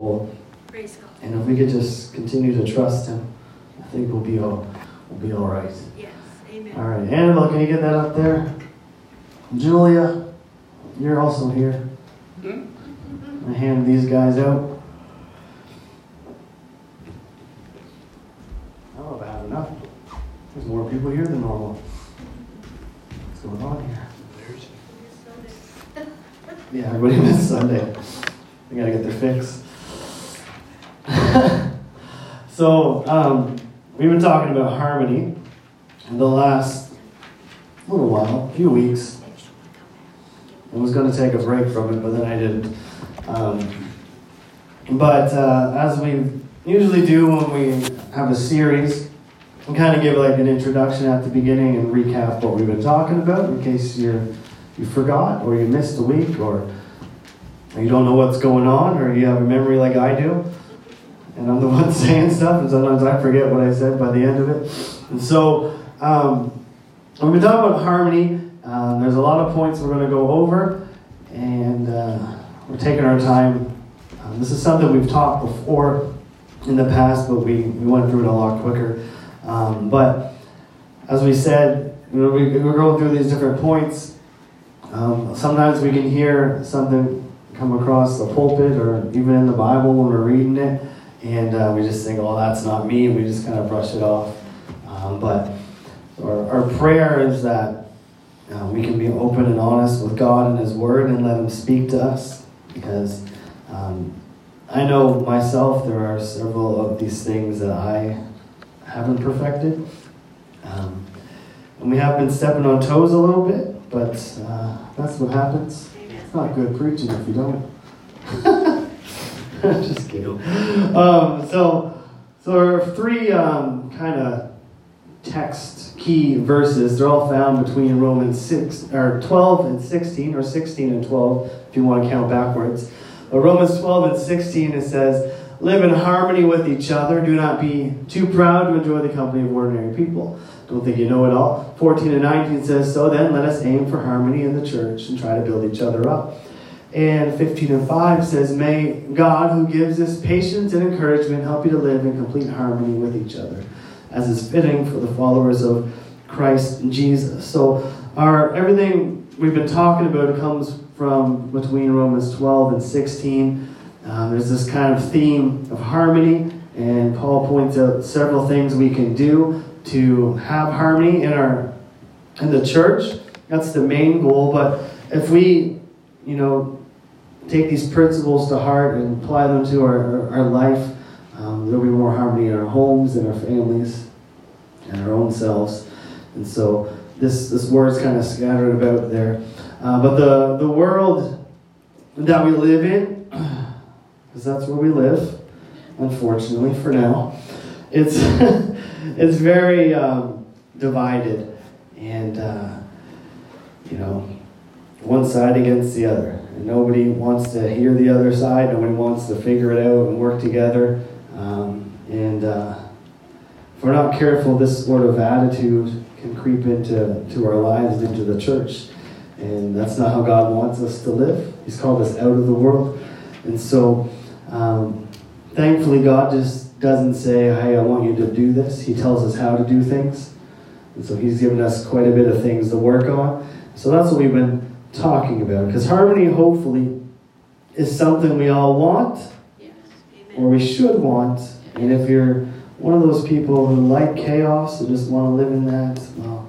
Praise God. And if we could just continue to trust Him, I think we'll be all we'll be all right. Yes. Amen. All right, Annabelle, can you get that up there? Julia, you're also here. Hmm? I hand these guys out. I don't know if I have enough. There's more people here than normal. What's going on here? Yeah, everybody missed Sunday. They gotta get their fix. So, um, we've been talking about harmony the last little while, a few weeks. I was going to take a break from it, but then I didn't. Um, but uh, as we usually do when we have a series, we kind of give like an introduction at the beginning and recap what we've been talking about in case you're you forgot or you missed a week or you don't know what's going on or you have a memory like I do. And I'm the one saying stuff, and sometimes I forget what I said by the end of it. And so, um, we've been talking about harmony. Uh, there's a lot of points we're going to go over, and uh, we're taking our time. Um, this is something we've taught before in the past, but we, we went through it a lot quicker. Um, but as we said, you know, we, we're going through these different points. Um, sometimes we can hear something come across the pulpit or even in the Bible when we're reading it, and uh, we just think, oh, that's not me, we just kind of brush it off. Um, but our, our prayer is that uh, we can be open and honest with God and His Word and let Him speak to us, because um, I know myself there are several of these things that I haven't perfected. Um, and we have been stepping on toes a little bit, but uh, that's what happens. It's not good preaching if you don't. Just kidding. Um, so, so there are three um, kind of text key verses. They're all found between Romans six or twelve and sixteen, or sixteen and twelve, if you want to count backwards. But Romans twelve and sixteen it says, "Live in harmony with each other. Do not be too proud to enjoy the company of ordinary people." Don't think you know it all. 14 and 19 says, So then let us aim for harmony in the church and try to build each other up. And 15 and 5 says, May God, who gives us patience and encouragement, help you to live in complete harmony with each other, as is fitting for the followers of Christ Jesus. So, our everything we've been talking about comes from between Romans 12 and 16. Um, there's this kind of theme of harmony, and Paul points out several things we can do to have harmony in our in the church. That's the main goal. But if we, you know, take these principles to heart and apply them to our, our, life, um, there'll be more harmony in our homes and our families and our own selves. And so this this word's kind of scattered about there. Uh, but the the world that we live in, because that's where we live, unfortunately for now, it's it's very um, divided, and uh, you know, one side against the other. And nobody wants to hear the other side. Nobody wants to figure it out and work together. Um, and uh, if we're not careful, this sort of attitude can creep into to our lives, into the church. And that's not how God wants us to live. He's called us out of the world. And so, um, thankfully, God just doesn't say, hey, I want you to do this. He tells us how to do things. And so He's given us quite a bit of things to work on. So that's what we've been talking about. Because harmony, hopefully, is something we all want, Yes. or we should want. And if you're one of those people who like chaos and just want to live in that, well,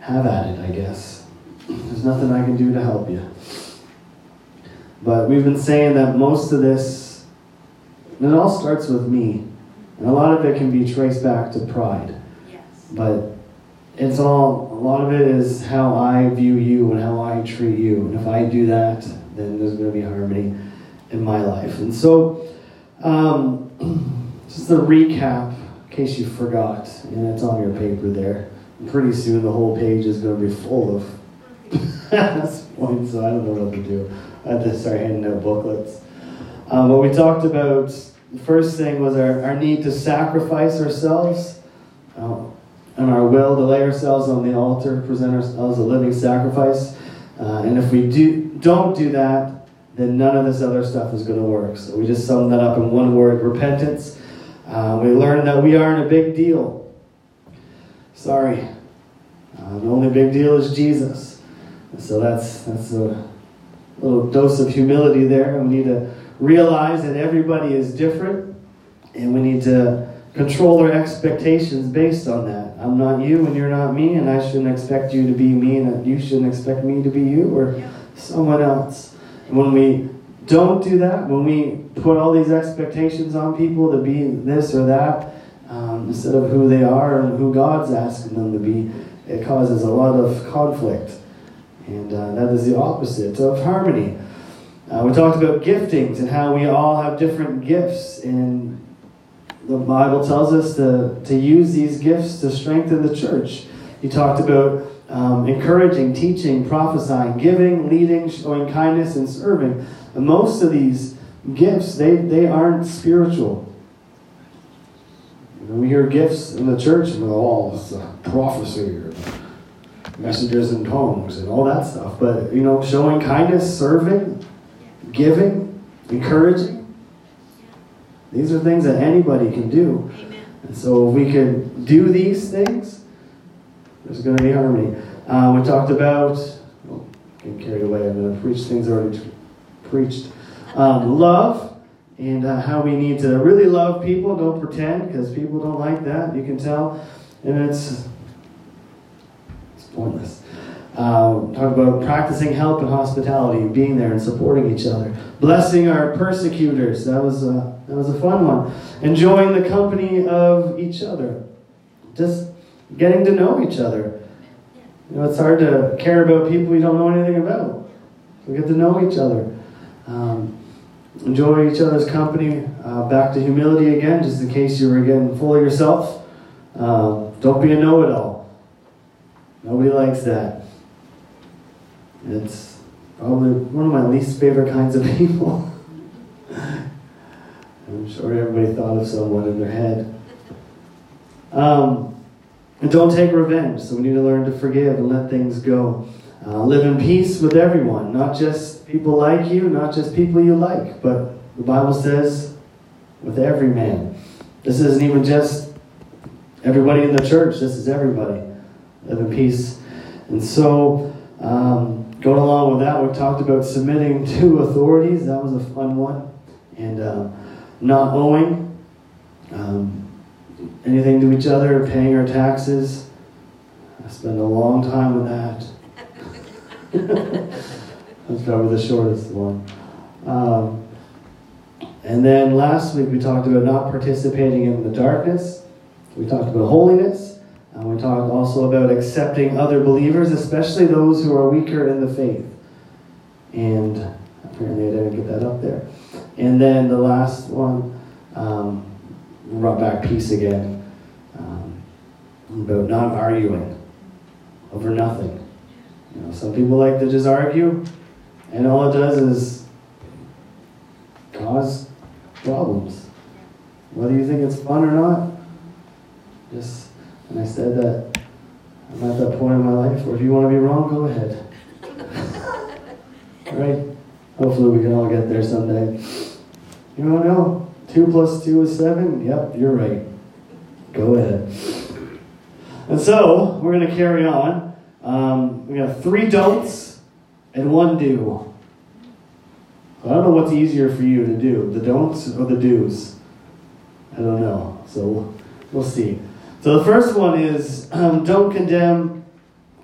have at it, I guess. There's nothing I can do to help you. But we've been saying that most of this, and it all starts with me. And a lot of it can be traced back to pride. Yes. But it's all, lot of it is how I view you and how I treat you. And if I do that, then there's going to be harmony in my life. And so, um, just a recap, in case you forgot, and it's on your paper there. And pretty soon the whole page is going to be full of points, so I don't know what to do. I have to start handing out booklets. Um, but we talked about the first thing was our, our need to sacrifice ourselves uh, and our will to lay ourselves on the altar, present ourselves a living sacrifice. Uh, and if we do don't do that, then none of this other stuff is going to work. So we just sum that up in one word repentance. Uh, we learn that we aren't a big deal. Sorry. Uh, the only big deal is Jesus. So that's, that's a little dose of humility there. And we need to realize that everybody is different, and we need to control our expectations based on that. I'm not you, and you're not me, and I shouldn't expect you to be me, and you shouldn't expect me to be you or someone else. And when we don't do that, when we put all these expectations on people to be this or that, um, instead of who they are and who God's asking them to be, it causes a lot of conflict. And uh, that is the opposite of harmony. Uh, we talked about giftings and how we all have different gifts, and the Bible tells us to, to use these gifts to strengthen the church. He talked about um, encouraging, teaching, prophesying, giving, leading, showing kindness, and serving. And most of these gifts, they, they aren't spiritual. We hear gifts in the church, and we're all, it's prophecy or messengers tongues and all that stuff. But, you know, showing kindness, serving, giving, encouraging. These are things that anybody can do. Amen. And so if we can do these things, there's going to be harmony. Uh, we talked about, oh, get carried away, I'm going to preach things already preached. Um, love and uh, how we need to really love people. Don't pretend because people don't like that. You can tell. And it's, it's pointless. Um, talk about practicing help and hospitality, being there and supporting each other. Blessing our persecutors. That was a, that was a fun one. Enjoying the company of each other. Just getting to know each other. You know, it's hard to care about people you don't know anything about. We get to know each other. Um, enjoy each other's company. Uh, back to humility again, just in case you were getting full of yourself. Um, don't be a know it all. Nobody likes that. It's probably one of my least favorite kinds of people. I'm sure everybody thought of someone in their head. Um, and don't take revenge. So we need to learn to forgive and let things go. Uh, live in peace with everyone, not just people like you, not just people you like, but the Bible says with every man. This isn't even just everybody in the church, this is everybody. Live in peace. And so, um, going along with that, we talked about submitting to authorities. That was a fun one. And um, not owing um, anything to each other, paying our taxes. I spent a long time with that. That's probably the shortest one. Um, and then last week we talked about not participating in the darkness. We talked about holiness. We talked also about accepting other believers, especially those who are weaker in the faith. And apparently I didn't get that up there. And then the last one, um, brought back peace again. Um, about not arguing over nothing. You know, some people like to just argue, and all it does is cause problems. Whether you think it's fun or not, just, and I said that I'm at that point in my life where if you want to be wrong, go ahead. right? Hopefully we can all get there someday. You don't know? Two plus two is seven? Yep, you're right. Go ahead. And so, we're going to carry on. Um, we got three don'ts and one do. I don't know what's easier for you to do, the don'ts or the do's. I don't know. So we'll see. So the first one is um, don't condemn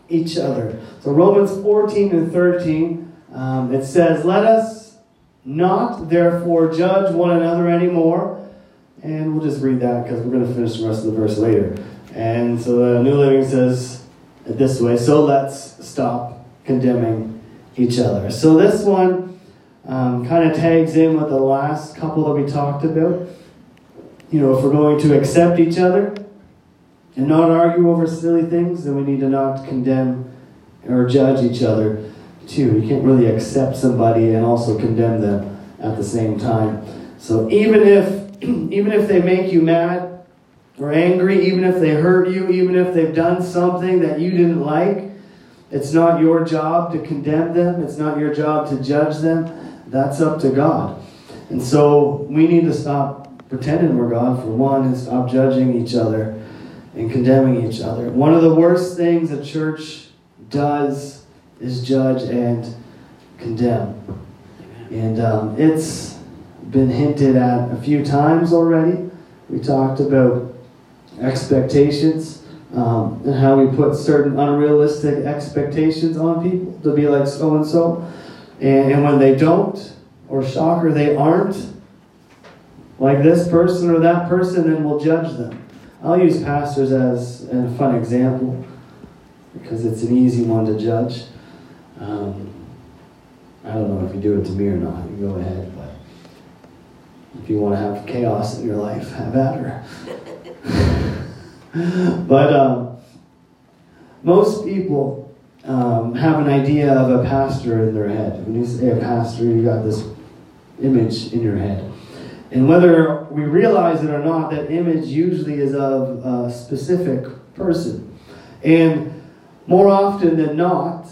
each other. So Romans 14 and 13, um, it says, Let us not therefore judge one another anymore. And we'll just read that because we're going to finish the rest of the verse later. And so the New Living says it this way So let's stop condemning each other. So this one um, kind of tags in with the last couple that we talked about. You know, if we're going to accept each other and not argue over silly things, then we need to not condemn or judge each other too. You can't really accept somebody and also condemn them at the same time. So even if even if they make you mad or angry, even if they hurt you, even if they've done something that you didn't like, it's not your job to condemn them. It's not your job to judge them. that's up to God. And so we need to stop pretending we're God for one and stop judging each other and condemning each other. One of the worst things a church does is judge and condemn. And um, it's been hinted at a few times already. We talked about expectations um, and how we put certain unrealistic expectations on people to be like so and so. And when they don't, or shocker, they aren't like this person or that person, then we'll judge them. I'll use pastors as a fun example because it's an easy one to judge. Um, I don't know if you do it to me or not. You go ahead, but if you want to have chaos in your life, have at her. but um, most people um, have an idea of a pastor in their head. When you say a pastor, you got this image in your head. And whether we realize it or not, that image usually is of a specific person. And more often than not,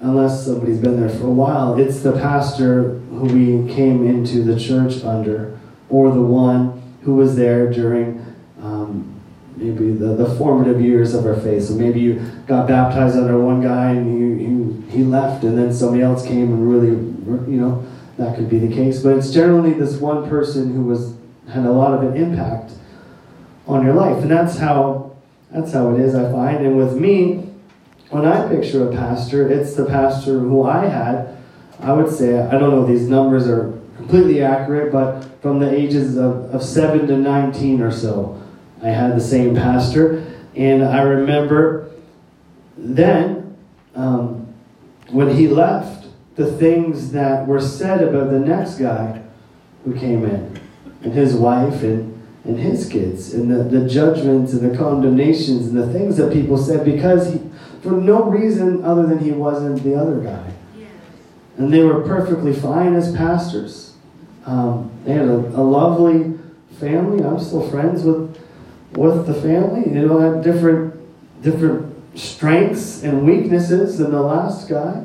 unless somebody's been there for a while, it's the pastor who we came into the church under, or the one who was there during um, maybe the, the formative years of our faith. So maybe you got baptized under one guy and you, you, he left, and then somebody else came and really, you know, that could be the case. But it's generally this one person who was had a lot of an impact on your life, and that's how that's how it is. I find, and with me, when I picture a pastor, it's the pastor who I had. I would say I don't know if these numbers are completely accurate, but from the ages of, of seven to nineteen or so, I had the same pastor, and I remember then um, when he left the things that were said about the next guy who came in, and his wife, and, and his kids, and the, the judgments and the condemnations and the things that people said because he, for no reason other than he wasn't the other guy. Yes. And they were perfectly fine as pastors. Um, they had a, a lovely family. I'm still friends with with the family. You know, had different different strengths and weaknesses than the last guy.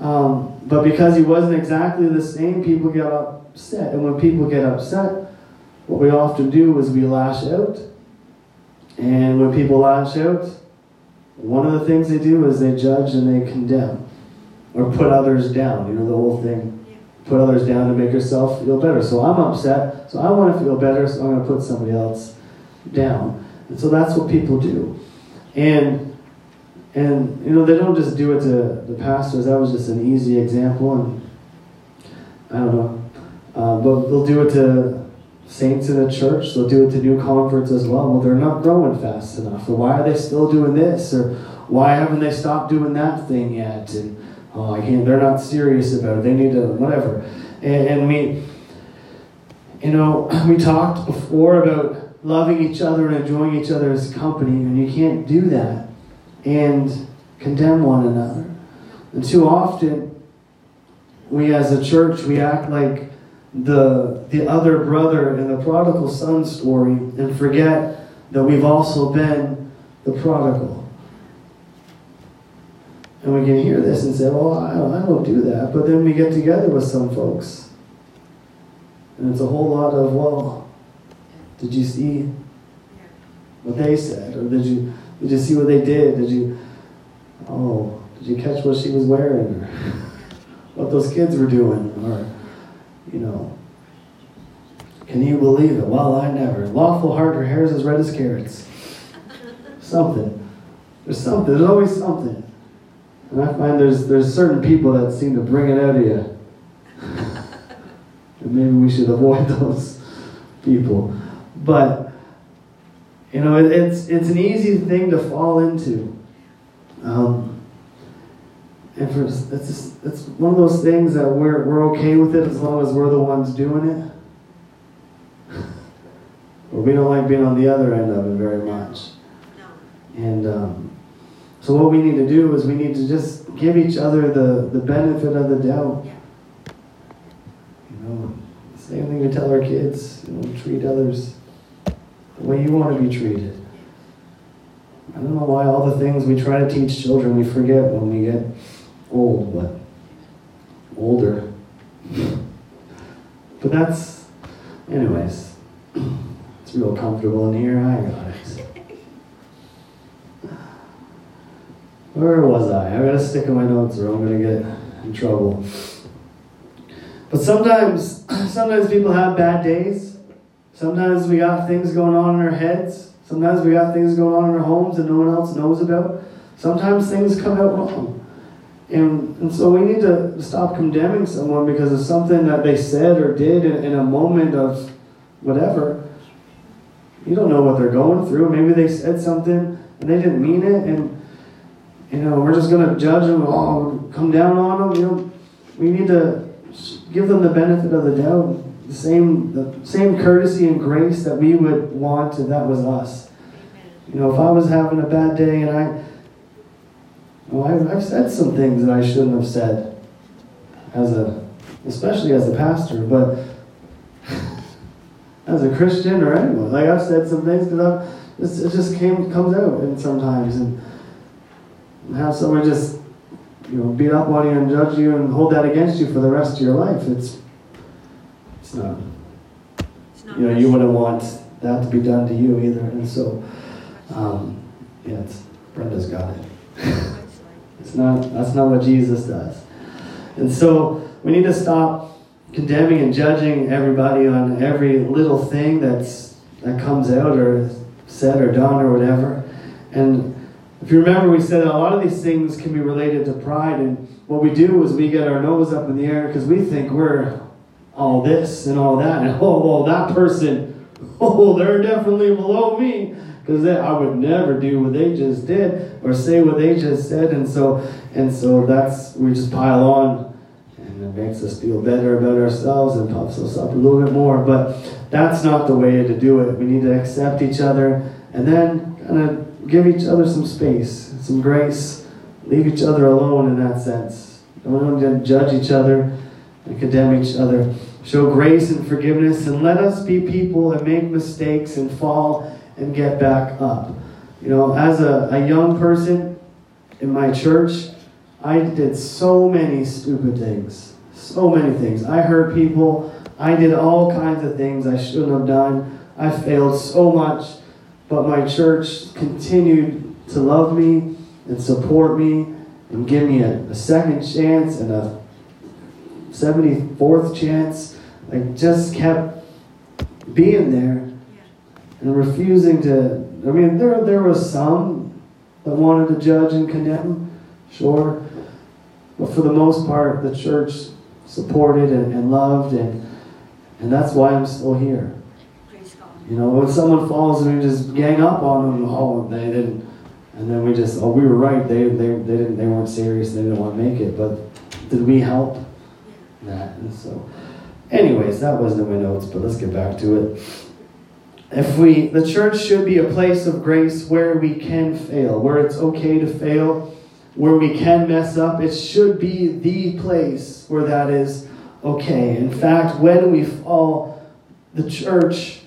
Um, but because he wasn't exactly the same, people get upset. And when people get upset, what we often do is we lash out. And when people lash out, one of the things they do is they judge and they condemn or put others down. You know, the whole thing put others down to make yourself feel better. So I'm upset, so I want to feel better, so I'm going to put somebody else down. And so that's what people do. And and you know, they don't just do it to the pastors. That was just an easy example, and I don't know. Uh, but they'll do it to saints in the church. They'll do it to new converts as well. Well, they're not growing fast enough. Or why are they still doing this? Or why haven't they stopped doing that thing yet? And oh, I can't. They're not serious about it. They need to whatever. And, and we, you know, we talked before about loving each other and enjoying each other's company, and you can't do that and condemn one another. And too often, we as a church, we act like the, the other brother in the prodigal son story and forget that we've also been the prodigal. And we can hear this and say, well, I don't, I don't do that. But then we get together with some folks. And it's a whole lot of, well, did you see what they said? Or did you did you see what they did? Did you, oh, did you catch what she was wearing? Or what those kids were doing? Or, you know, can you believe it? Well, I never. Lawful heart, her hair is as red as carrots. Something. There's something. There's always something. And I find there's, there's certain people that seem to bring it out of you. and maybe we should avoid those people. But you know, it, it's it's an easy thing to fall into. Um, and for it's just, it's one of those things that we're we're okay with it as long as we're the ones doing it. but we don't like being on the other end of it very much. And um, so what we need to do is we need to just give each other the, the benefit of the doubt. You know, same thing we tell our kids, you know, treat others the way you want to be treated. I don't know why all the things we try to teach children we forget when we get old, but older. But that's, anyways, it's real comfortable in here. I got it. Where was I? I gotta stick in my notes or I'm gonna get in trouble. But sometimes, sometimes people have bad days. Sometimes we got things going on in our heads. Sometimes we got things going on in our homes that no one else knows about. Sometimes things come out wrong. And, and so we need to stop condemning someone because of something that they said or did in, in a moment of whatever. You don't know what they're going through. Maybe they said something and they didn't mean it, and you know we're just going to judge them. Oh, come down on them. You know, we need to give them the benefit of the doubt. The same, the same courtesy and grace that we would want, and that was us. You know, if I was having a bad day and I well, I've, said some things that I shouldn't have said, as a, especially as a pastor, but as a Christian or anyone, like I've said some things because it just came comes out and sometimes and have someone just you know beat up on you and judge you and hold that against you for the rest of your life. It's it's not. It's not You know, you wouldn't want that to be done to you either, and so um, yeah, it's, Brenda's got it. It's not, that's not what Jesus does. And so we need to stop condemning and judging everybody on every little thing that's, that comes out or said or done or whatever. And if you remember, we said a lot of these things can be related to pride. And what we do is we get our nose up in the air because we think we're all this and all that. And oh, well, that person, oh, they're definitely below me because I would never do what they just did or say what they just said, and so and so that's we just pile on, and it makes us feel better about ourselves and puffs us up a little bit more. But that's not the way to do it. We need to accept each other and then kind of give each other some space, some grace, leave each other alone in that sense. Don't judge each other and condemn each other. Show grace and forgiveness, and let us be people that make mistakes and fall and get back up. You know, as a, a young person in my church, I did so many stupid things. So many things. I hurt people. I did all kinds of things I shouldn't have done. I failed so much. But my church continued to love me and support me and give me a, a second chance and a 74th chance. I just kept being there and refusing to. I mean, there there was some that wanted to judge and condemn, sure, but for the most part, the church supported and, and loved, and and that's why I'm still here. You know, when someone falls and we just gang up on them, oh, they didn't, and then we just, oh, we were right. They they they didn't they weren't serious. They didn't want to make it, but did we help? So, anyways, that wasn't in my notes, but let's get back to it. If we the church should be a place of grace where we can fail where it's okay to fail where we can mess up it should be the place where that is okay. In fact when we fall the church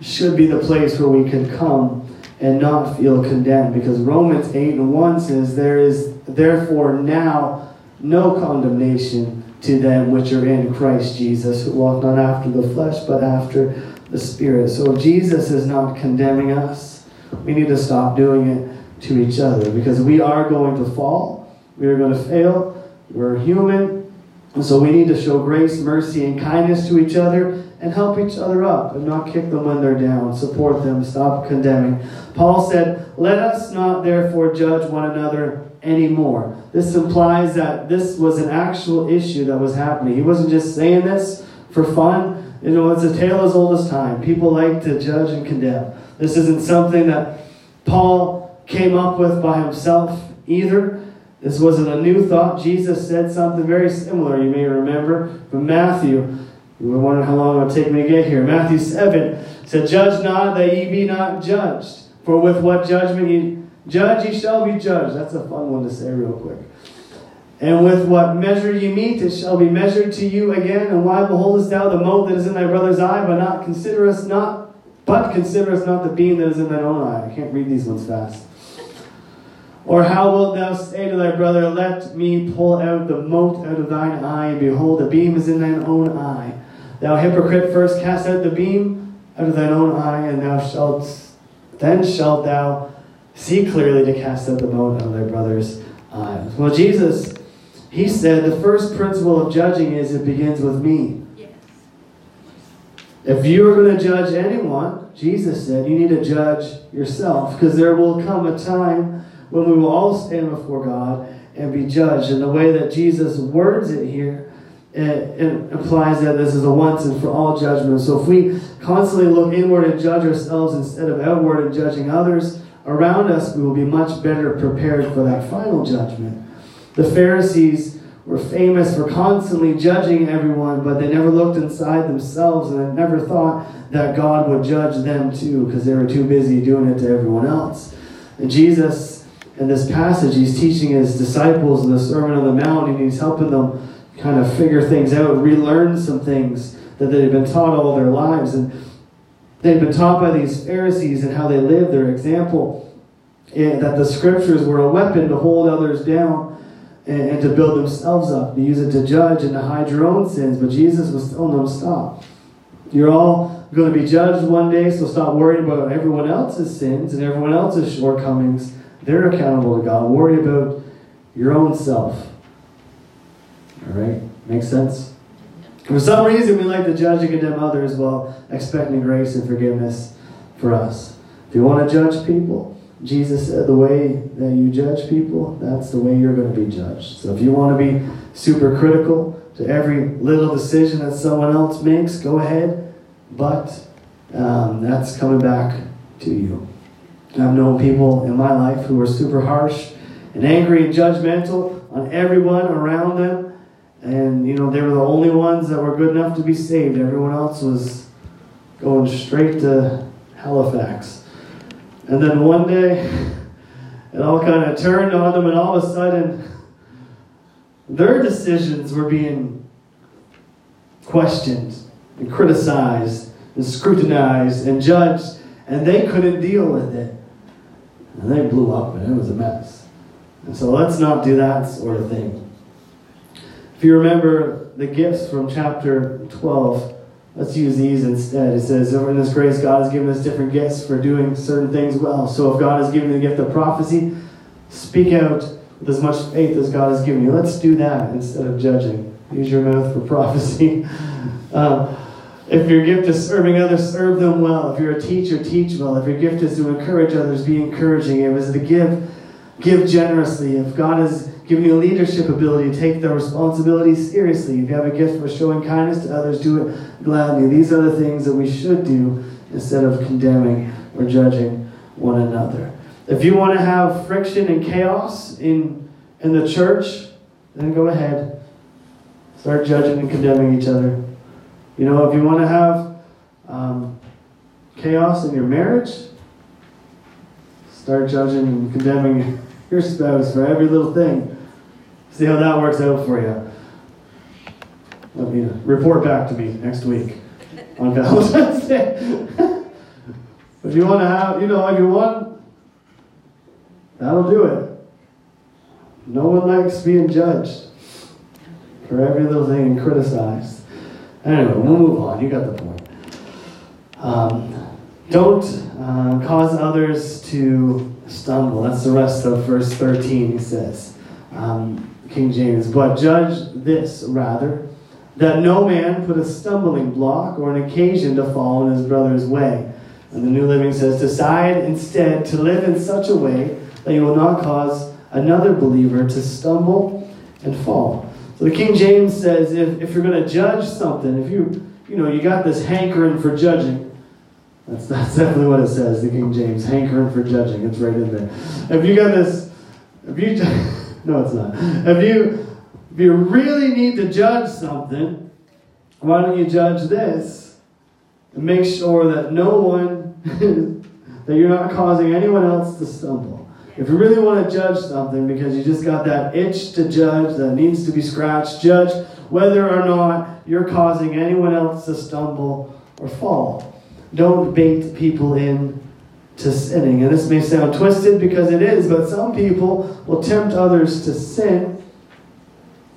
should be the place where we can come and not feel condemned because romans 8 and 1 says there is therefore now no condemnation to them which are in christ jesus who walk not after the flesh but after the Spirit. So if Jesus is not condemning us, we need to stop doing it to each other because we are going to fall. We are going to fail. We're human. And so we need to show grace, mercy, and kindness to each other and help each other up and not kick them when they're down. Support them. Stop condemning. Paul said, Let us not therefore judge one another anymore. This implies that this was an actual issue that was happening. He wasn't just saying this for fun. You know, it's a tale as old as time. People like to judge and condemn. This isn't something that Paul came up with by himself either. This wasn't a new thought. Jesus said something very similar, you may remember, from Matthew. You were wondering how long it would take me to get here. Matthew 7 said, Judge not that ye be not judged. For with what judgment ye judge, ye shall be judged. That's a fun one to say real quick. And with what measure ye meet, it shall be measured to you again. And why beholdest thou the mote that is in thy brother's eye, but not consider us not, but consider us not the beam that is in thine own eye? I can't read these ones fast. Or how wilt thou say to thy brother, Let me pull out the mote out of thine eye, and behold, the beam is in thine own eye? Thou hypocrite, first cast out the beam out of thine own eye, and thou shalt then shalt thou see clearly to cast out the mote out of thy brother's uh, eye. Well, Jesus, he said the first principle of judging is it begins with me. Yes. If you are going to judge anyone, Jesus said, you need to judge yourself because there will come a time when we will all stand before God and be judged. And the way that Jesus words it here, it, it implies that this is a once and for all judgment. So if we constantly look inward and judge ourselves instead of outward and judging others around us, we will be much better prepared for that final judgment. The Pharisees were famous for constantly judging everyone, but they never looked inside themselves and never thought that God would judge them too because they were too busy doing it to everyone else. And Jesus, in this passage, he's teaching his disciples in the Sermon on the Mount and he's helping them kind of figure things out, relearn some things that they had been taught all their lives. And they'd been taught by these Pharisees and how they lived, their example, that the scriptures were a weapon to hold others down and, and to build themselves up, to use it to judge and to hide your own sins. But Jesus was telling them, stop. You're all going to be judged one day, so stop worrying about everyone else's sins and everyone else's shortcomings. They're accountable to God. Worry about your own self. All right? Makes sense? For some reason, we like to judge and condemn others while expecting grace and forgiveness for us. If you want to judge people, Jesus said the way that you judge people, that's the way you're going to be judged. So if you want to be super critical to every little decision that someone else makes, go ahead. But um, that's coming back to you. I've known people in my life who were super harsh and angry and judgmental on everyone around them. And, you know, they were the only ones that were good enough to be saved. Everyone else was going straight to Halifax. And then one day, it all kind of turned on them, and all of a sudden, their decisions were being questioned and criticized and scrutinized and judged, and they couldn't deal with it. And they blew up, and it was a mess. And so let's not do that sort of thing. If you remember the gifts from chapter 12, let's use these instead. It says, in this grace, God has given us different gifts for doing certain things well. So if God has given you the gift of prophecy, speak out with as much faith as God has given you. Let's do that instead of judging. Use your mouth for prophecy. um, if your gift is serving others, serve them well. If you're a teacher, teach well. If your gift is to encourage others, be encouraging. If it's to give, give generously. If God has given you leadership ability, to take the responsibility seriously. If you have a gift for showing kindness to others, do it gladly. These are the things that we should do instead of condemning or judging one another. If you want to have friction and chaos in, in the church, then go ahead. Start judging and condemning each other. You know, if you want to have um, chaos in your marriage, start judging and condemning your spouse for every little thing. See how that works out for you. Let me report back to me next week on Valentine's Day. if you want to have, you know, if you want, that'll do it. No one likes being judged for every little thing and criticized. Anyway, we'll move on. You got the point. Um, don't uh, cause others to stumble. That's the rest of verse 13, he says. Um, King James. But judge this, rather, that no man put a stumbling block or an occasion to fall in his brother's way. And the New Living says, Decide instead to live in such a way that you will not cause another believer to stumble and fall. So the King James says if, if you're going to judge something, if you, you know, you got this hankering for judging, that's, that's definitely what it says, the King James, hankering for judging. It's right in there. If you got this, if you, no, it's not. If you, if you really need to judge something, why don't you judge this and make sure that no one, that you're not causing anyone else to stumble. If you really want to judge something because you just got that itch to judge that needs to be scratched, judge whether or not you're causing anyone else to stumble or fall. Don't bait people in to sinning. And this may sound twisted because it is, but some people will tempt others to sin.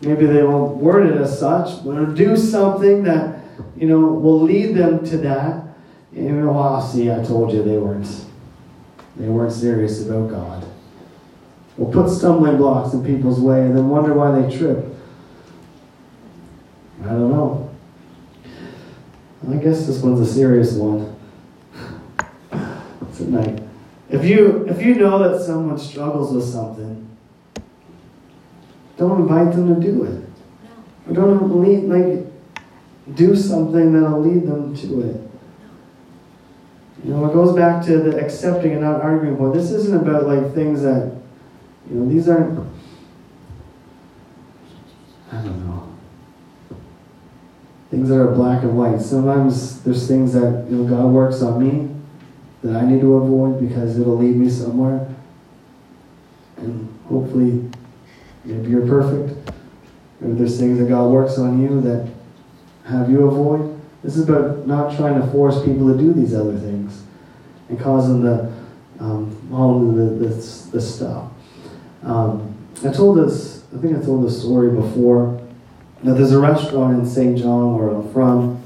Maybe they won't word it as such, but do something that, you know, will lead them to that. You know, ah, see, I told you they weren't. They weren't serious about God. We'll put stumbling blocks in people's way and then wonder why they trip. I don't know. I guess this one's a serious one. Tonight. If you if you know that someone struggles with something, don't invite them to do it. Or don't lead like do something that'll lead them to it. You know, it goes back to the accepting and not arguing point. This isn't about like things that you know, these aren't I don't know things that are black and white. Sometimes there's things that you know God works on me that I need to avoid because it'll lead me somewhere. And hopefully, maybe you're perfect. Maybe there's things that God works on you that have you avoid. This is about not trying to force people to do these other things and cause them to um, all the, the, stuff. Um, I told this, I think I told this story before now, there's a restaurant in St. John where I'm from.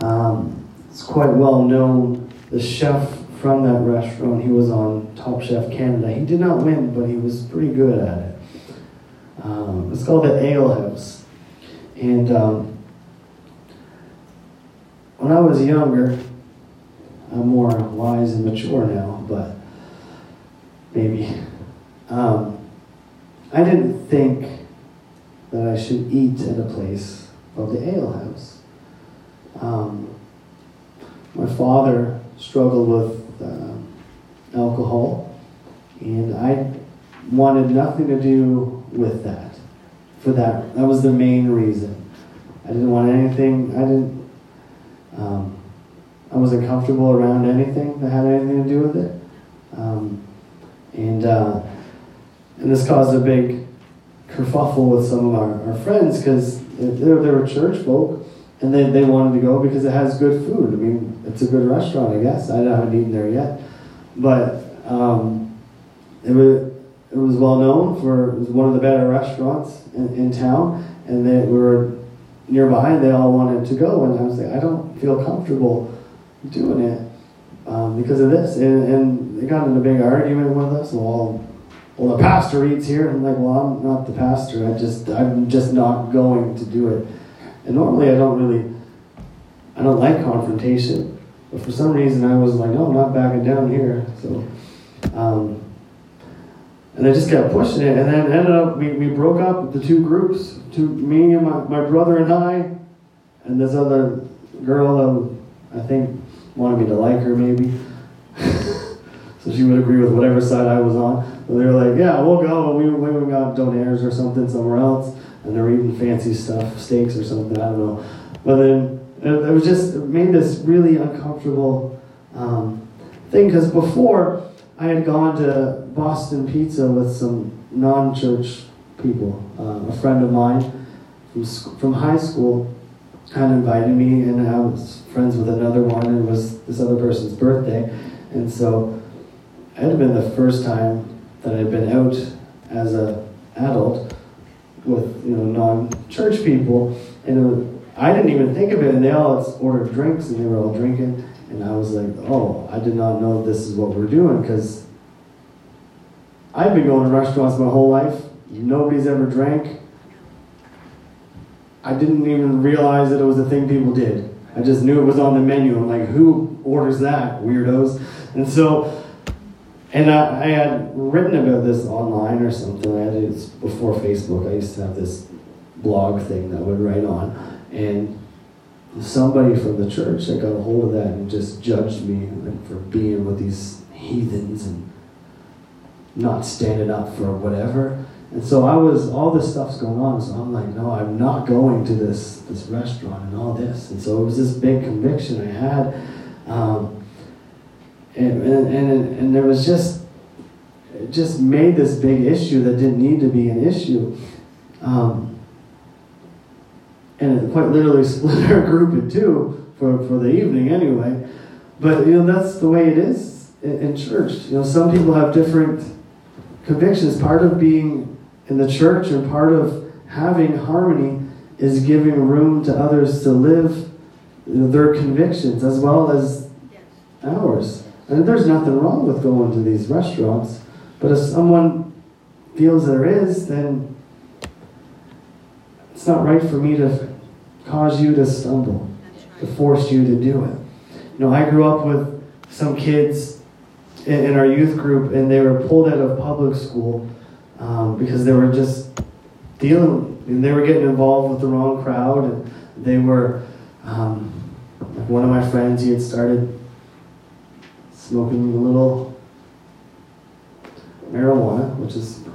Um, it's quite well known. The chef from that restaurant, he was on Top Chef Canada. He did not win, but he was pretty good at it. Um, it's called the Ale House. And um, when I was younger, I'm more wise and mature now, but maybe. Um, I didn't think that I should eat at a place called the Ale House. Um, my father struggled with uh, alcohol, and I wanted nothing to do with that. For that, that was the main reason. I didn't want anything. I didn't. Um, I wasn't comfortable around anything that had anything to do with it, um, and uh, and this caused a big kerfuffle with some of our, our friends because they, were church folk and they, they wanted to go because it has good food. I mean, it's a good restaurant, I guess. I haven't eaten there yet. But um, it, was, it was well known for it was one of the better restaurants in, in town, and they were nearby and they all wanted to go. And I was like, I don't feel comfortable doing it um, because of this. And, and they got in a big argument with us. Well, well, the pastor eats here. I'm like, well, I'm not the pastor. I just, I'm just not going to do it. And normally I don't really, I don't like confrontation. But for some reason I was like, no, I'm not backing down here. So, um, and I just kept pushing it. And then ended up, we, we broke up the two groups, two, me and my, my brother and I, and this other girl that I think wanted me to like her maybe. so she would agree with whatever side I was on. And they were like, yeah, we'll go. We, we got donaires or something somewhere else. And they're eating fancy stuff, steaks or something, I don't know. But then it, it was just, it made this really uncomfortable um, thing. Because before, I had gone to Boston Pizza with some non church people. Uh, a friend of mine from, from high school had invited me, and I was friends with another one, and it was this other person's birthday. And so it had been the first time that I'd been out as a adult with you know non-church people, and I didn't even think of it, and they all ordered drinks, and they were all drinking, and I was like, oh, I did not know this is what we're doing, because I've been going to restaurants my whole life. Nobody's ever drank. I didn't even realize that it was a thing people did. I just knew it was on the menu. I'm like, who orders that? Weirdos. And so and I, I, had written about this online or something. I had it before Facebook. I used to have this blog thing that I would write on, and somebody from the church that got a hold of that and just judged me for being with these heathens and not standing up for whatever. And so I was all this stuff's going on. So I'm like, no, I'm not going to this this restaurant and all this. And so it was this big conviction I had. Um, and, and, and, and there was just, it just made this big issue that didn't need to be an issue. Um, and it quite literally split our group in two for, for the evening anyway. But, you know, that's the way it is in, in church. You know, some people have different convictions. Part of being in the church and part of having harmony is giving room to others to live their convictions as well as ours. And there's nothing wrong with going to these restaurants, but if someone feels there is, then it's not right for me to cause you to stumble, to force you to do it. You know, I grew up with some kids in, in our youth group, and they were pulled out of public school um, because they were just dealing, and they were getting involved with the wrong crowd, and they were. Um, one of my friends, he had started smoking a little marijuana, which is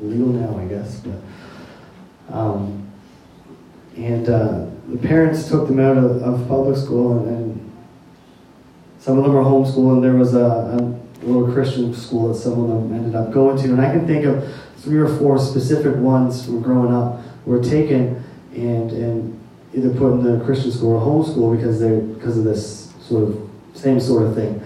legal now, I guess. But um, and uh, the parents took them out of, of public school, and, and some of them were homeschooled, and there was a, a little Christian school that some of them ended up going to. And I can think of three or four specific ones from growing up were taken and and either put in the Christian school or homeschool because they because of this sort of same sort of thing,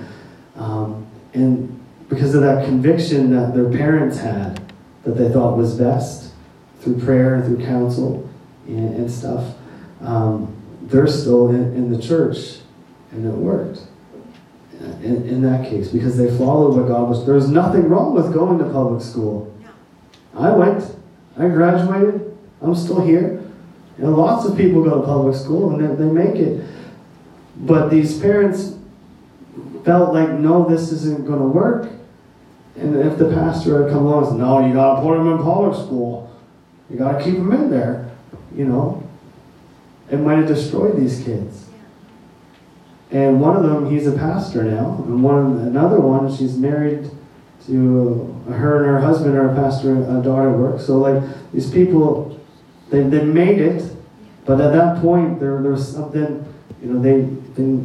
um, and because of that conviction that their parents had that they thought was best through prayer and through counsel and, and stuff, um, they're still in, in the church, and it worked. uh, In, in that case, because they followed what God was. There's nothing wrong with going to public school. I went. I graduated. I'm still here. Know, lots of people go to public school and they, they make it. But these parents felt like, no, this isn't going to work. And if the pastor had come along and said, no, you got to put them in public school, you got to keep them in there, you know, it might have destroyed these kids. And one of them, he's a pastor now, and one another one, she's married to her and her husband are a pastor, a daughter work. So like these people, they they made it, but at that point there there was something, you know, they, they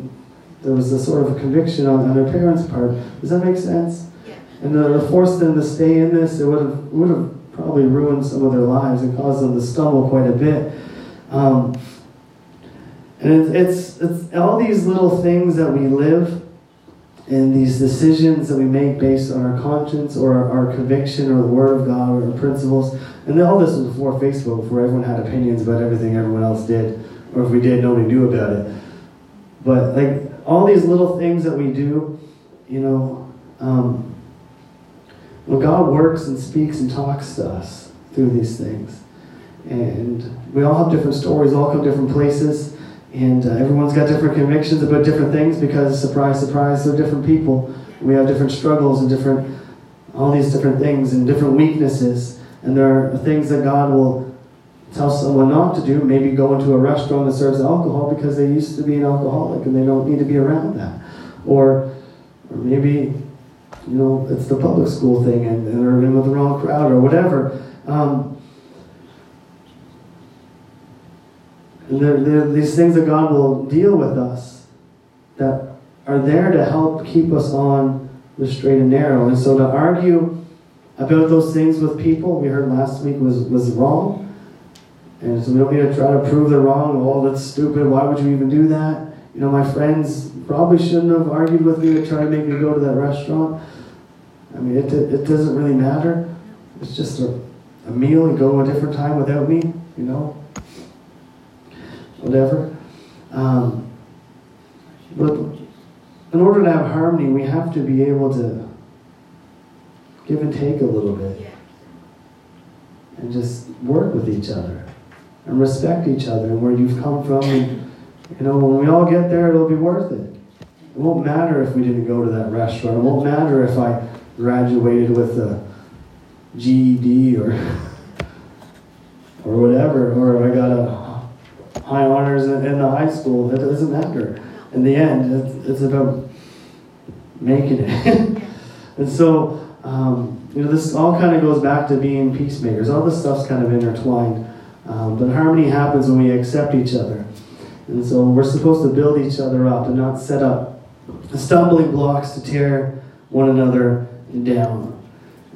there was a sort of a conviction on, on their parents' part. Does that make sense? And uh, to force them to stay in this, it would have would have probably ruined some of their lives and caused them to stumble quite a bit. Um, and it's, it's it's all these little things that we live, and these decisions that we make based on our conscience or our, our conviction or the Word of God or principles. And all this was before Facebook, before everyone had opinions about everything everyone else did, or if we did, nobody knew about it. But like all these little things that we do, you know. Um, well, God works and speaks and talks to us through these things. And we all have different stories, all come different places, and uh, everyone's got different convictions about different things because, surprise, surprise, they're different people. We have different struggles and different, all these different things and different weaknesses. And there are things that God will tell someone not to do, maybe go into a restaurant that serves alcohol because they used to be an alcoholic and they don't need to be around that. Or, or maybe you know, it's the public school thing and, and they're in with the wrong crowd or whatever. Um, and there are these things that God will deal with us that are there to help keep us on the straight and narrow. And so to argue about those things with people, we heard last week, was, was wrong. And so we don't need to try to prove they're wrong. Oh, that's stupid. Why would you even do that? You know, my friends probably shouldn't have argued with me to try to make me go to that restaurant. I mean, it, it doesn't really matter. It's just a, a meal. and go a different time without me, you know? Whatever. Um, but in order to have harmony, we have to be able to give and take a little bit and just work with each other and respect each other and where you've come from. And, you know, when we all get there, it'll be worth it. It won't matter if we didn't go to that restaurant. It won't matter if I graduated with a GED or or whatever, or if I got a high honors in, in the high school. It doesn't matter. In the end, it's, it's about making it. and so, um, you know, this all kind of goes back to being peacemakers. All this stuff's kind of intertwined. Um, but harmony happens when we accept each other. And so we're supposed to build each other up and not set up stumbling blocks to tear one another down.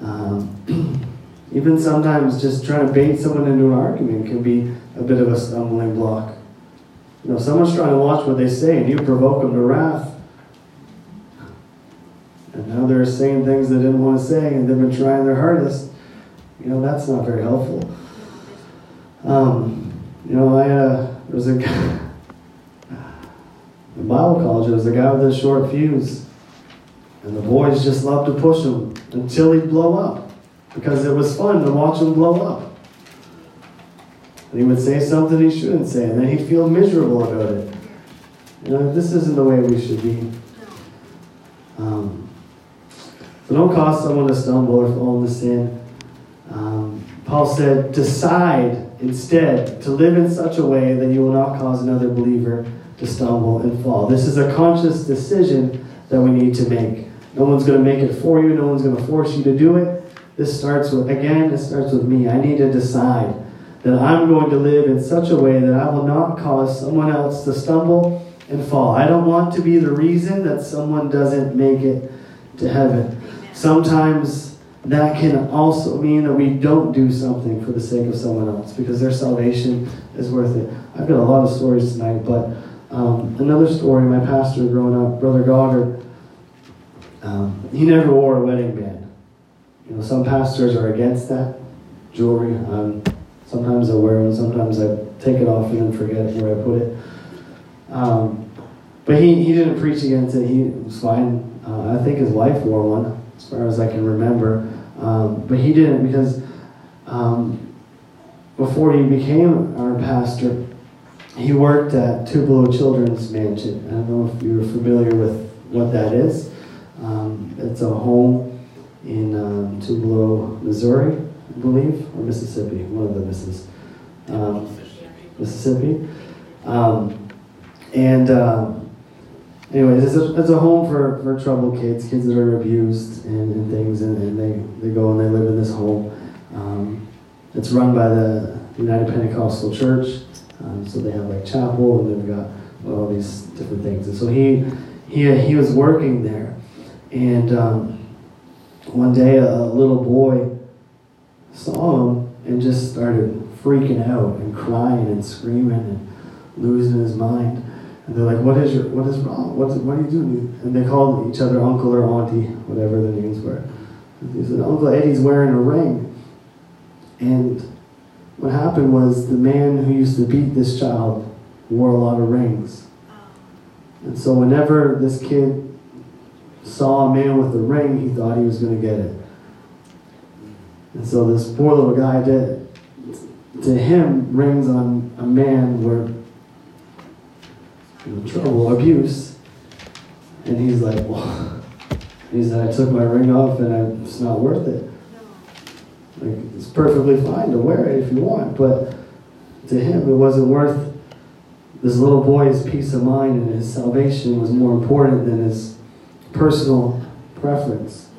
Um, even sometimes just trying to bait someone into an argument can be a bit of a stumbling block. You know, if someone's trying to watch what they say and you provoke them to wrath, And now they're saying things they didn't want to say and they've been trying their hardest. You know, that's not very helpful. Um, you know, I uh, there was a guy in Bible college, there was a guy with a short fuse. And the boys just loved to push him until he'd blow up. Because it was fun to watch him blow up. And he would say something he shouldn't say, and then he'd feel miserable about it. You know, this isn't the way we should be. Um, so don't cause someone to stumble or fall into sin. Um, Paul said, decide instead to live in such a way that you will not cause another believer to stumble and fall. This is a conscious decision that we need to make. No one's going to make it for you, no one's going to force you to do it. This starts with, again, it starts with me. I need to decide that I'm going to live in such a way that I will not cause someone else to stumble and fall. I don't want to be the reason that someone doesn't make it to heaven. Sometimes that can also mean that we don't do something for the sake of someone else because their salvation is worth it. I've got a lot of stories tonight, but um, another story my pastor growing up, Brother Goggard, um, he never wore a wedding band. You know, some pastors are against that jewelry. Um, sometimes I wear them, sometimes I take it off and then forget where I put it. Um, but he, he didn't preach against it. He was fine. Uh, I think his wife wore one, as far as I can remember. Um, but he didn't because um, before he became our pastor, he worked at Tupelo Children's Mansion. I don't know if you're familiar with what that is. It's a home in um, Tupelo, Missouri, I believe, or Mississippi, one of the misses. Um, Mississippi. Um, and um, anyways, it's a, it's a home for, for troubled kids, kids that are abused and, and things, and, and they, they go and they live in this home. Um, it's run by the United Pentecostal Church, um, so they have like chapel and they've got all these different things. And so he, he, he was working there, and um, one day a, a little boy saw him and just started freaking out and crying and screaming and losing his mind. And they're like, "What is your? What is wrong? What, what are you doing?" And they called each other uncle or auntie, whatever the names were. And he said, "Uncle Eddie's wearing a ring." And what happened was the man who used to beat this child wore a lot of rings. And so whenever this kid saw a man with a ring, he thought he was going to get it. And so this poor little guy did. To him, rings on a man were know, trouble, abuse. And he's like, well, he said, I took my ring off and I, it's not worth it. Like, it's perfectly fine to wear it if you want, but to him, it wasn't worth this little boy's peace of mind and his salvation was more important than his personal preference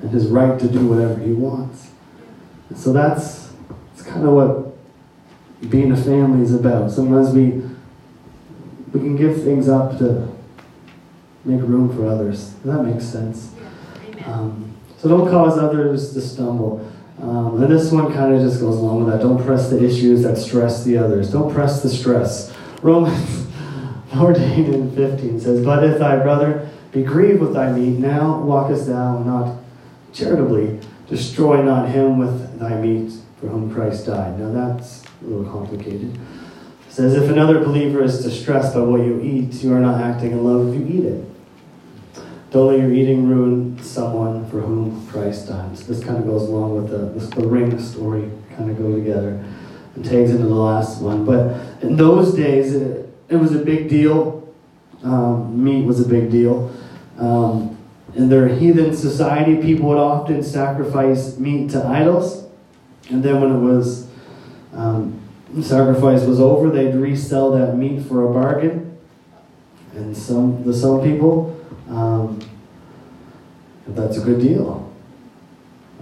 and his right to do whatever he wants. And so that's, that's kind of what being a family is about. Sometimes we we can give things up to make room for others. That make sense? Um, so don't cause others to stumble. Um, and this one kind of just goes along with that. Don't press the issues that stress the others. Don't press the stress. Romans 14 and 15 says, But if thy brother be grieved with thy meat, now walkest thou not charitably. Destroy not him with thy meat for whom Christ died. Now that's a little complicated. It says, If another believer is distressed by what you eat, you are not acting in love if you eat it. Don't let your eating ruin someone for whom Christ died. So this kind of goes along with the, the, ring story, kind of go together and takes into the last one. But in those days, it, it was a big deal. Um, meat was a big deal. Um, in their heathen society, people would often sacrifice meat to idols. And then when it was um, sacrifice was over, they'd resell that meat for a bargain. And some the some people um, that's a good deal.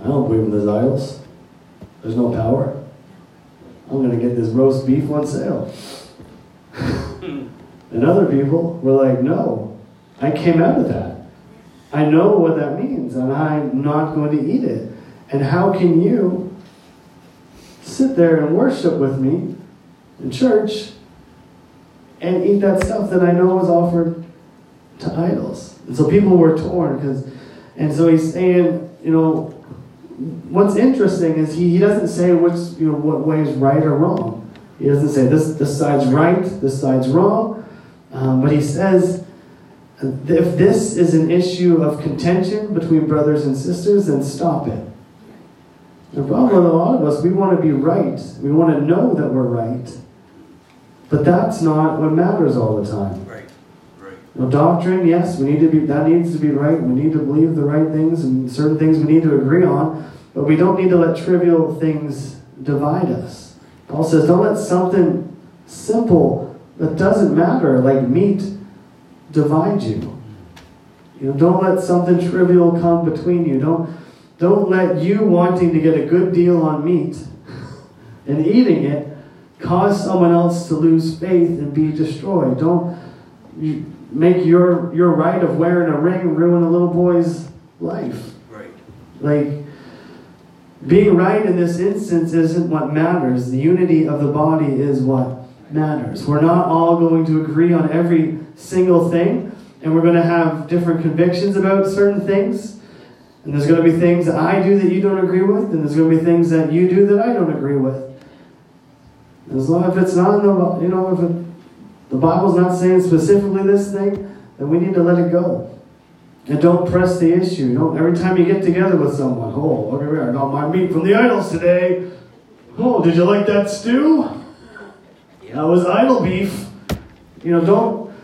I don't believe in those idols. There's no power. I'm going to get this roast beef on sale. and other people were like, no, I came out of that. I know what that means, and I'm not going to eat it. And how can you sit there and worship with me in church and eat that stuff that I know was offered to idols. And so people were torn because, and so he's saying, you know, what's interesting is he, he doesn't say which, you know, what way is right or wrong. He doesn't say this, this side's right, this side's wrong. Um, but he says, if this is an issue of contention between brothers and sisters, then stop it. The problem with a lot of us, we want to be right. We want to know that we're right. But that's not what matters all the time. Right, right. Now, doctrine, yes, we need to be that needs to be right. We need to believe the right things and certain things we need to agree on, but we don't need to let trivial things divide us. Paul says, don't let something simple that doesn't matter, like meat, divide you. You know, don't let something trivial come between you. Don't don't let you wanting to get a good deal on meat and eating it cause someone else to lose faith and be destroyed. Don't you make your your right of wearing a ring ruin a little boy's life. Right. Like being right in this instance isn't what matters. The unity of the body is what matters. We're not all going to agree on every single thing, and we're going to have different convictions about certain things. And there's going to be things that I do that you don't agree with, and there's going to be things that you do that I don't agree with. As long as it's not the, you know, if it, the Bible's not saying specifically this thing, then we need to let it go. And don't press the issue. Don't every time you get together with someone, oh, look at me, I got my meat from the idols today. Oh, did you like that stew? That was idol beef. You know, don't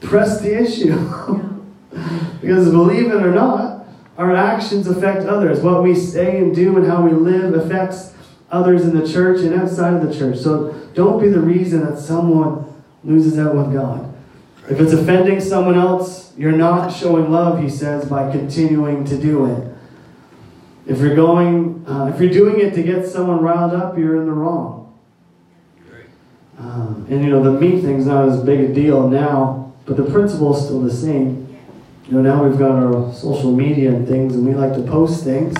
press the issue. because believe it or not, our actions affect others. What we say and do and how we live affects others in the church and outside of the church. So don't be the reason that someone loses out with God. If it's offending someone else, you're not showing love, he says, by continuing to do it. If you're going, uh, if you're doing it to get someone riled up, you're in the wrong. Right. Um, and you know, the meat thing's not as big a deal now, but the principle's still the same. You know, now we've got our social media and things, and we like to post things,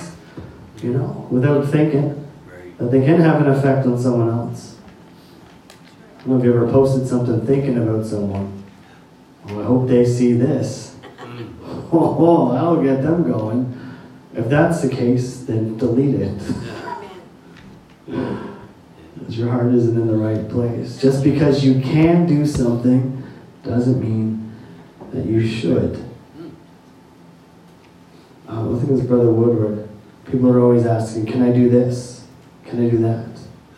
you know, without thinking that they can have an effect on someone else. I don't know if you ever posted something thinking about someone. Oh, I hope they see this. Mm. Oh, that'll get them going. If that's the case, then delete it. Because your heart isn't in the right place. Just because you can do something doesn't mean that you should. Uh, I think it was Brother Woodward. People are always asking, Can I do this? Can I do that?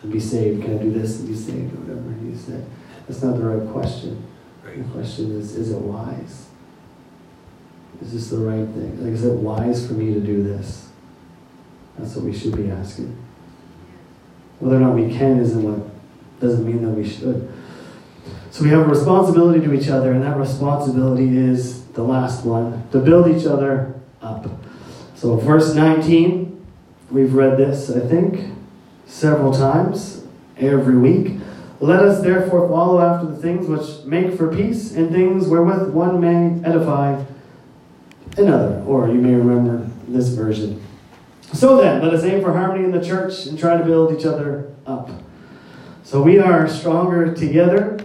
And be saved. Can I do this and be saved? Or whatever. He said, That's not the right question. Right. The question is, is it wise? Is this the right thing? Like, is it wise for me to do this? That's what we should be asking. Whether or not we can isn't what doesn't mean that we should. So we have a responsibility to each other, and that responsibility is the last one to build each other up. So, verse 19, we've read this, I think, several times every week. Let us therefore follow after the things which make for peace and things wherewith one may edify another. Or you may remember this version. So then, let us aim for harmony in the church and try to build each other up. So we are stronger together.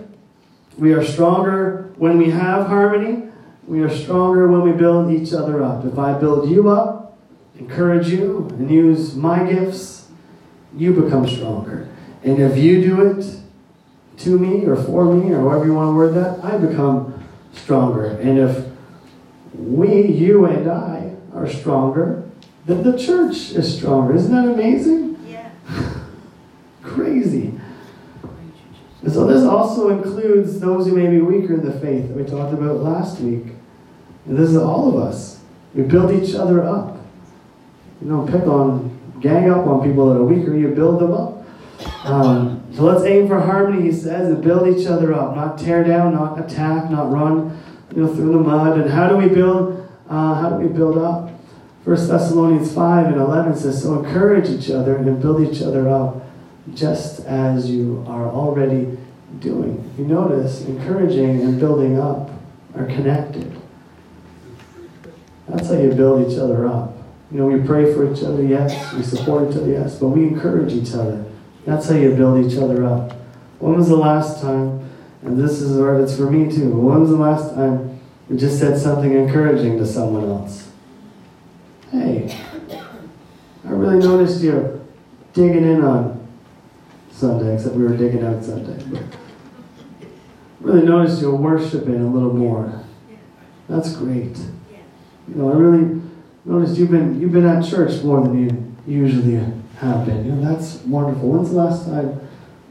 We are stronger when we have harmony. We are stronger when we build each other up. If I build you up, encourage you, and use my gifts, you become stronger. And if you do it to me or for me or however you want to word that, I become stronger. And if we, you and I, are stronger, then the church is stronger. Isn't that amazing? Yeah. Crazy. And so this also includes those who may be weaker in the faith that we talked about last week. And this is all of us. We build each other up. You don't pick on, gang up on people that are weaker, you build them up. Um, so let's aim for harmony, he says, and build each other up. Not tear down, not attack, not run you know, through the mud. And how do we build, uh, how do we build up? 1 Thessalonians 5 and 11 says, So encourage each other and build each other up, just as you are already doing. You notice, encouraging and building up are connected. That's how you build each other up. You know, we pray for each other, yes. We support each other, yes. But we encourage each other. That's how you build each other up. When was the last time, and this is where it's for me too, when was the last time we just said something encouraging to someone else. Hey, I really noticed you digging in on Sunday, except we were digging out Sunday. But really noticed you worshiping a little more. That's great. You know, I really noticed you've been you've been at church more than you usually have been. You know, that's wonderful. When's the last time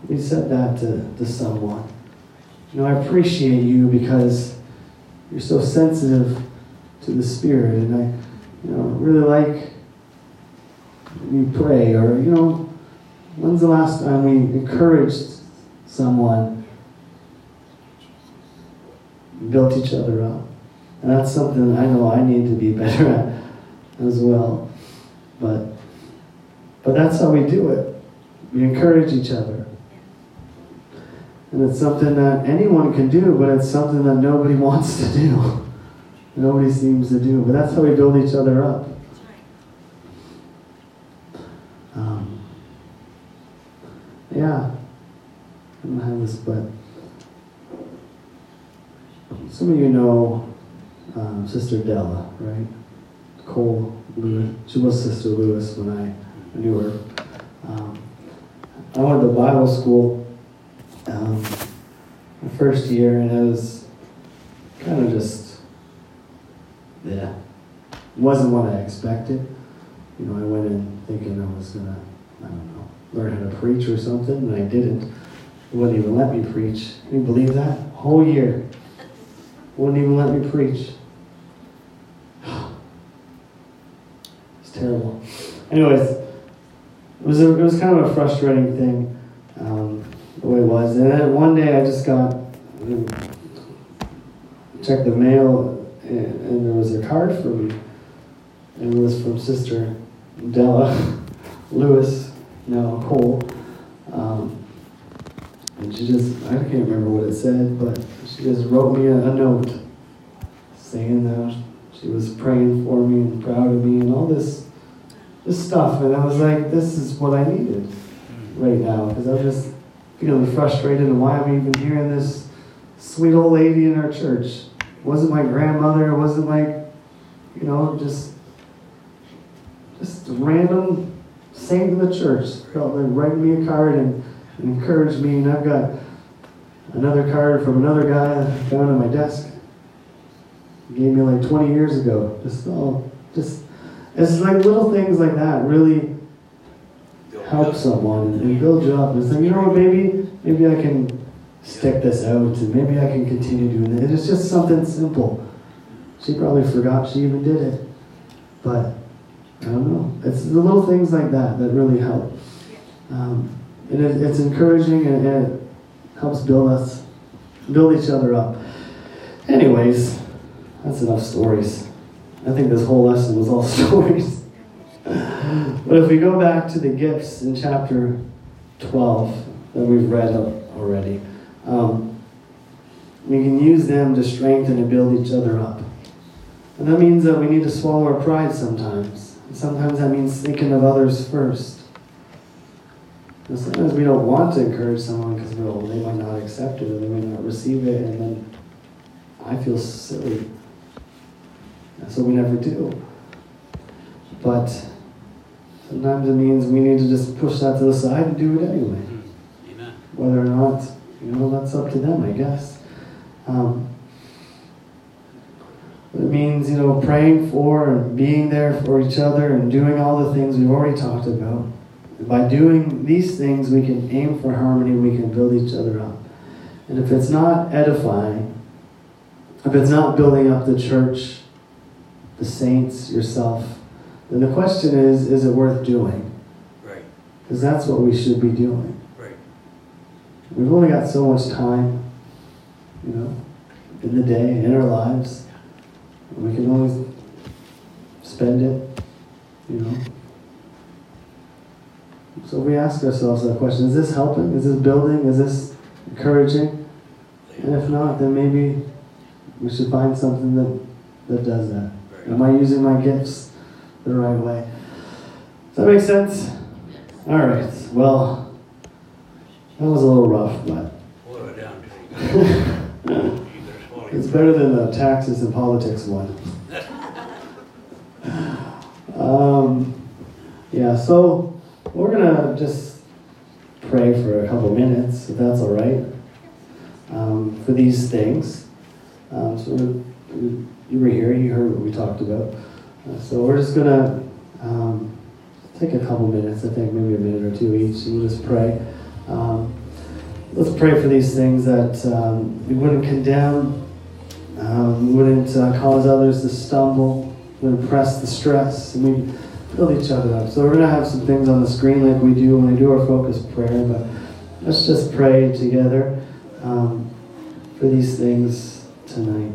we said that to, to someone? You know, I appreciate you because you're so sensitive to the Spirit, and I, you know, really like you pray, or you know, when's the last time we encouraged someone, built each other up? And that's something I know I need to be better at as well. But but that's how we do it. We encourage each other. And it's something that anyone can do, but it's something that nobody wants to do. Nobody seems to do. But that's how we build each other up. Um, yeah. I don't have this, but some of you know um, Sister Della, right? Cole Lewis. She was Sister Lewis when I knew her. Um, I went to Bible school um, first year, and it was kind of just, it wasn't what I expected. You know, I went in thinking I was gonna, I don't know, learn how to preach or something, and I didn't. Wouldn't even let me preach. Can you believe that? Whole year. Wouldn't even let me preach. It's terrible. Anyways, it was a, it was kind of a frustrating thing, um, the way it was. And then one day I just got checked the mail, and, and there was a card for me, and it was from Sister Della Lewis, now Cole. Um, and she just, I can't remember what it said, but she just wrote me a, a note saying that she was praying for me and proud of me and all this this stuff. And I was like, this is what I needed right now because I'm just feeling frustrated and why am I even hearing this sweet old lady in our church? It wasn't my grandmother, it wasn't like, you know, just just random saint in the church like writing me a card and, and encouraged me and I've got another card from another guy found on my desk. He gave me like 20 years ago. Just all just it's like little things like that really help someone and build you up. It's like, you know what, maybe maybe I can stick this out and maybe I can continue doing it. It's just something simple. She probably forgot she even did it. But I don't know. It's the little things like that that really help. Um, and it, it's encouraging and, and it helps build us, build each other up. Anyways, that's enough stories. I think this whole lesson was all stories. but if we go back to the gifts in chapter 12 that we've read already, um, we can use them to strengthen and build each other up. And that means that we need to swallow our pride sometimes. And sometimes that means thinking of others first. And sometimes we don't want to encourage someone because well, they might not accept it or they might not receive it, and then I feel silly. So we never do. But sometimes it means we need to just push that to the side and do it anyway. Amen. Whether or not, you know, that's up to them, I guess. Um, it means, you know, praying for and being there for each other and doing all the things we've already talked about. By doing these things, we can aim for harmony, we can build each other up. And if it's not edifying, if it's not building up the church, the saints, yourself, then the question is is it worth doing? Right, Because that's what we should be doing. We've only got so much time, you know, in the day, in our lives. We can always spend it, you know. So we ask ourselves that question is this helping? Is this building? Is this encouraging? And if not, then maybe we should find something that, that does that. Am I using my gifts the right way? Does that make sense? All right. Well, that was a little rough, but Boil it down to you. You better swallow It's better than the taxes and politics one. Um, yeah, so we're gonna just pray for a couple minutes, if that's all right, um, for these things. Um, so you were here, you heard what we talked about. Uh, so we're just gonna um, take a couple minutes, I think maybe a minute or two each, and we'll just pray. Let's pray for these things that um, we wouldn't condemn, um, wouldn't uh, cause others to stumble, wouldn't press the stress, and we build each other up. So we're gonna have some things on the screen like we do when we do our focused prayer, but let's just pray together um, for these things tonight.